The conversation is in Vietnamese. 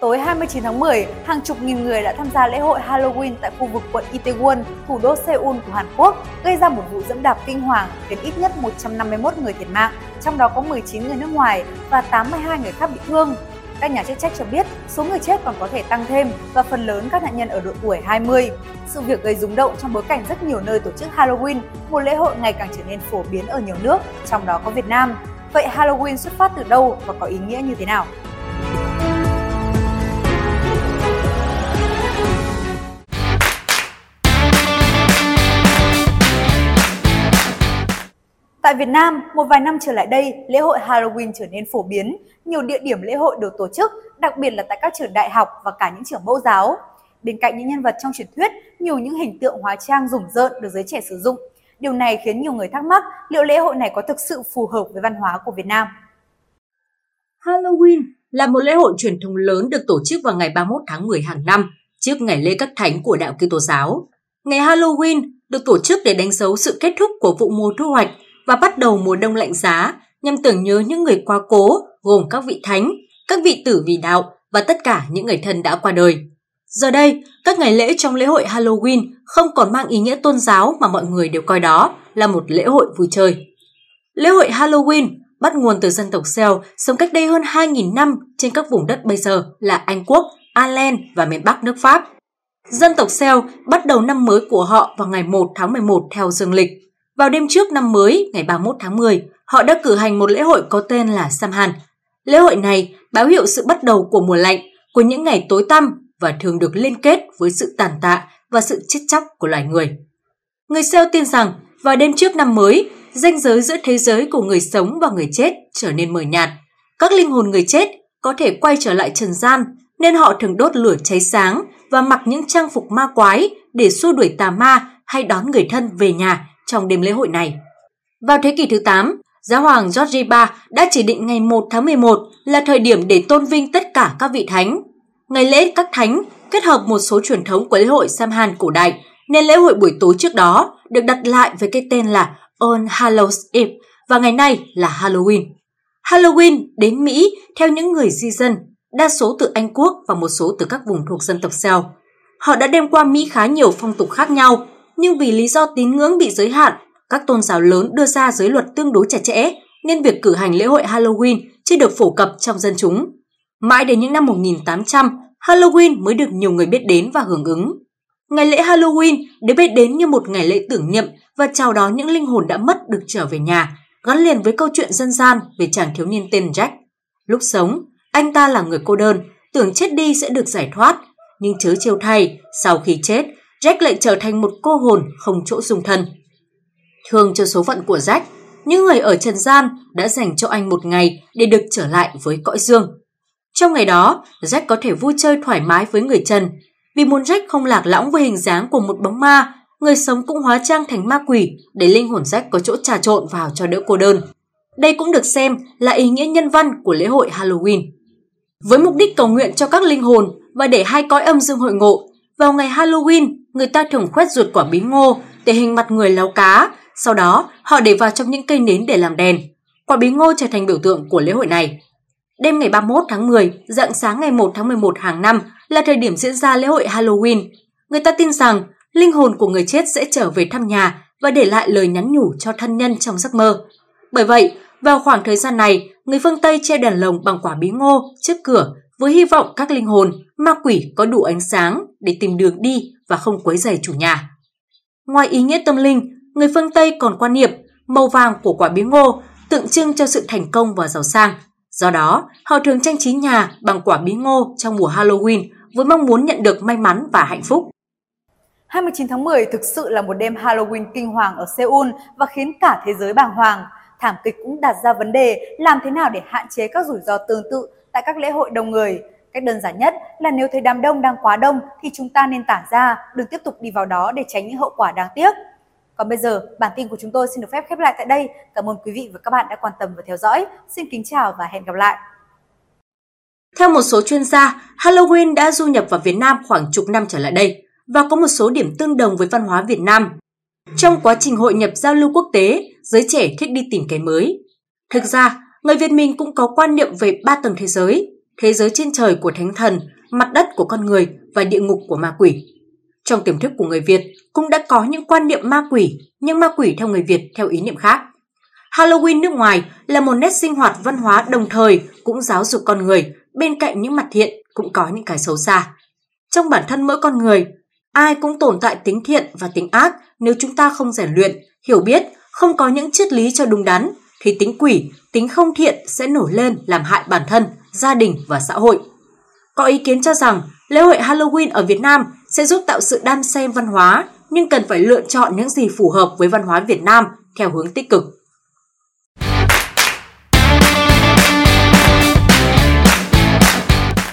Tối 29 tháng 10, hàng chục nghìn người đã tham gia lễ hội Halloween tại khu vực quận Itaewon, thủ đô Seoul của Hàn Quốc, gây ra một vụ dẫm đạp kinh hoàng khiến ít nhất 151 người thiệt mạng, trong đó có 19 người nước ngoài và 82 người khác bị thương. Các nhà chức trách cho biết số người chết còn có thể tăng thêm và phần lớn các nạn nhân ở độ tuổi 20. Sự việc gây rúng động trong bối cảnh rất nhiều nơi tổ chức Halloween, một lễ hội ngày càng trở nên phổ biến ở nhiều nước, trong đó có Việt Nam. Vậy Halloween xuất phát từ đâu và có ý nghĩa như thế nào? Tại Việt Nam, một vài năm trở lại đây, lễ hội Halloween trở nên phổ biến. Nhiều địa điểm lễ hội được tổ chức, đặc biệt là tại các trường đại học và cả những trường mẫu giáo. Bên cạnh những nhân vật trong truyền thuyết, nhiều những hình tượng hóa trang rủng rợn được giới trẻ sử dụng. Điều này khiến nhiều người thắc mắc liệu lễ hội này có thực sự phù hợp với văn hóa của Việt Nam. Halloween là một lễ hội truyền thống lớn được tổ chức vào ngày 31 tháng 10 hàng năm, trước ngày lễ các thánh của đạo Kitô giáo. Ngày Halloween được tổ chức để đánh dấu sự kết thúc của vụ mùa thu hoạch và bắt đầu mùa đông lạnh giá nhằm tưởng nhớ những người quá cố gồm các vị thánh, các vị tử vì đạo và tất cả những người thân đã qua đời. Giờ đây, các ngày lễ trong lễ hội Halloween không còn mang ý nghĩa tôn giáo mà mọi người đều coi đó là một lễ hội vui chơi. Lễ hội Halloween bắt nguồn từ dân tộc Celt sống cách đây hơn 2.000 năm trên các vùng đất bây giờ là Anh Quốc, Ireland và miền Bắc nước Pháp. Dân tộc Celt bắt đầu năm mới của họ vào ngày 1 tháng 11 theo dương lịch. Vào đêm trước năm mới, ngày 31 tháng 10, họ đã cử hành một lễ hội có tên là samhan Lễ hội này báo hiệu sự bắt đầu của mùa lạnh, của những ngày tối tăm và thường được liên kết với sự tàn tạ và sự chết chóc của loài người. Người Seo tin rằng vào đêm trước năm mới, ranh giới giữa thế giới của người sống và người chết trở nên mờ nhạt. Các linh hồn người chết có thể quay trở lại trần gian nên họ thường đốt lửa cháy sáng và mặc những trang phục ma quái để xua đuổi tà ma hay đón người thân về nhà trong đêm lễ hội này. Vào thế kỷ thứ 8, Giáo hoàng George III đã chỉ định ngày 1 tháng 11 là thời điểm để tôn vinh tất cả các vị thánh. Ngày lễ các thánh kết hợp một số truyền thống của lễ hội Samhain cổ đại nên lễ hội buổi tối trước đó được đặt lại với cái tên là All Hallows Eve và ngày nay là Halloween. Halloween đến Mỹ theo những người di dân, đa số từ Anh Quốc và một số từ các vùng thuộc dân tộc Celt. Họ đã đem qua Mỹ khá nhiều phong tục khác nhau nhưng vì lý do tín ngưỡng bị giới hạn, các tôn giáo lớn đưa ra giới luật tương đối chặt chẽ nên việc cử hành lễ hội Halloween chưa được phổ cập trong dân chúng. Mãi đến những năm 1800, Halloween mới được nhiều người biết đến và hưởng ứng. Ngày lễ Halloween được biết đến như một ngày lễ tưởng niệm và chào đón những linh hồn đã mất được trở về nhà, gắn liền với câu chuyện dân gian về chàng thiếu niên tên Jack. Lúc sống, anh ta là người cô đơn, tưởng chết đi sẽ được giải thoát, nhưng chớ chiêu thay, sau khi chết, Jack lại trở thành một cô hồn không chỗ dung thân. Thương cho số phận của Jack, những người ở trần gian đã dành cho anh một ngày để được trở lại với cõi dương. Trong ngày đó, Jack có thể vui chơi thoải mái với người trần. Vì muốn Jack không lạc lõng với hình dáng của một bóng ma, người sống cũng hóa trang thành ma quỷ để linh hồn Jack có chỗ trà trộn vào cho đỡ cô đơn. Đây cũng được xem là ý nghĩa nhân văn của lễ hội Halloween. Với mục đích cầu nguyện cho các linh hồn và để hai cõi âm dương hội ngộ, vào ngày Halloween, người ta thường khoét ruột quả bí ngô để hình mặt người léo cá, sau đó họ để vào trong những cây nến để làm đèn. Quả bí ngô trở thành biểu tượng của lễ hội này. Đêm ngày 31 tháng 10, dạng sáng ngày 1 tháng 11 hàng năm là thời điểm diễn ra lễ hội Halloween. Người ta tin rằng linh hồn của người chết sẽ trở về thăm nhà và để lại lời nhắn nhủ cho thân nhân trong giấc mơ. Bởi vậy, vào khoảng thời gian này, người phương Tây che đèn lồng bằng quả bí ngô trước cửa với hy vọng các linh hồn, ma quỷ có đủ ánh sáng để tìm đường đi và không quấy rầy chủ nhà. Ngoài ý nghĩa tâm linh, người phương Tây còn quan niệm màu vàng của quả bí ngô tượng trưng cho sự thành công và giàu sang. Do đó, họ thường trang trí nhà bằng quả bí ngô trong mùa Halloween với mong muốn nhận được may mắn và hạnh phúc. 29 tháng 10 thực sự là một đêm Halloween kinh hoàng ở Seoul và khiến cả thế giới bàng hoàng. Thảm kịch cũng đặt ra vấn đề làm thế nào để hạn chế các rủi ro tương tự tại các lễ hội đông người. Cách đơn giản nhất là nếu thấy đám đông đang quá đông thì chúng ta nên tản ra, đừng tiếp tục đi vào đó để tránh những hậu quả đáng tiếc. Còn bây giờ, bản tin của chúng tôi xin được phép khép lại tại đây. Cảm ơn quý vị và các bạn đã quan tâm và theo dõi. Xin kính chào và hẹn gặp lại. Theo một số chuyên gia, Halloween đã du nhập vào Việt Nam khoảng chục năm trở lại đây và có một số điểm tương đồng với văn hóa Việt Nam. Trong quá trình hội nhập giao lưu quốc tế, giới trẻ thích đi tìm cái mới. Thực ra, người Việt mình cũng có quan niệm về ba tầng thế giới, thế giới trên trời của thánh thần, mặt đất của con người và địa ngục của ma quỷ. Trong tiềm thức của người Việt cũng đã có những quan niệm ma quỷ, nhưng ma quỷ theo người Việt theo ý niệm khác. Halloween nước ngoài là một nét sinh hoạt văn hóa đồng thời cũng giáo dục con người, bên cạnh những mặt thiện cũng có những cái xấu xa. Trong bản thân mỗi con người, ai cũng tồn tại tính thiện và tính ác nếu chúng ta không rèn luyện, hiểu biết, không có những triết lý cho đúng đắn, thì tính quỷ, tính không thiện sẽ nổi lên làm hại bản thân, gia đình và xã hội. Có ý kiến cho rằng lễ hội Halloween ở Việt Nam sẽ giúp tạo sự đan xen văn hóa, nhưng cần phải lựa chọn những gì phù hợp với văn hóa Việt Nam theo hướng tích cực.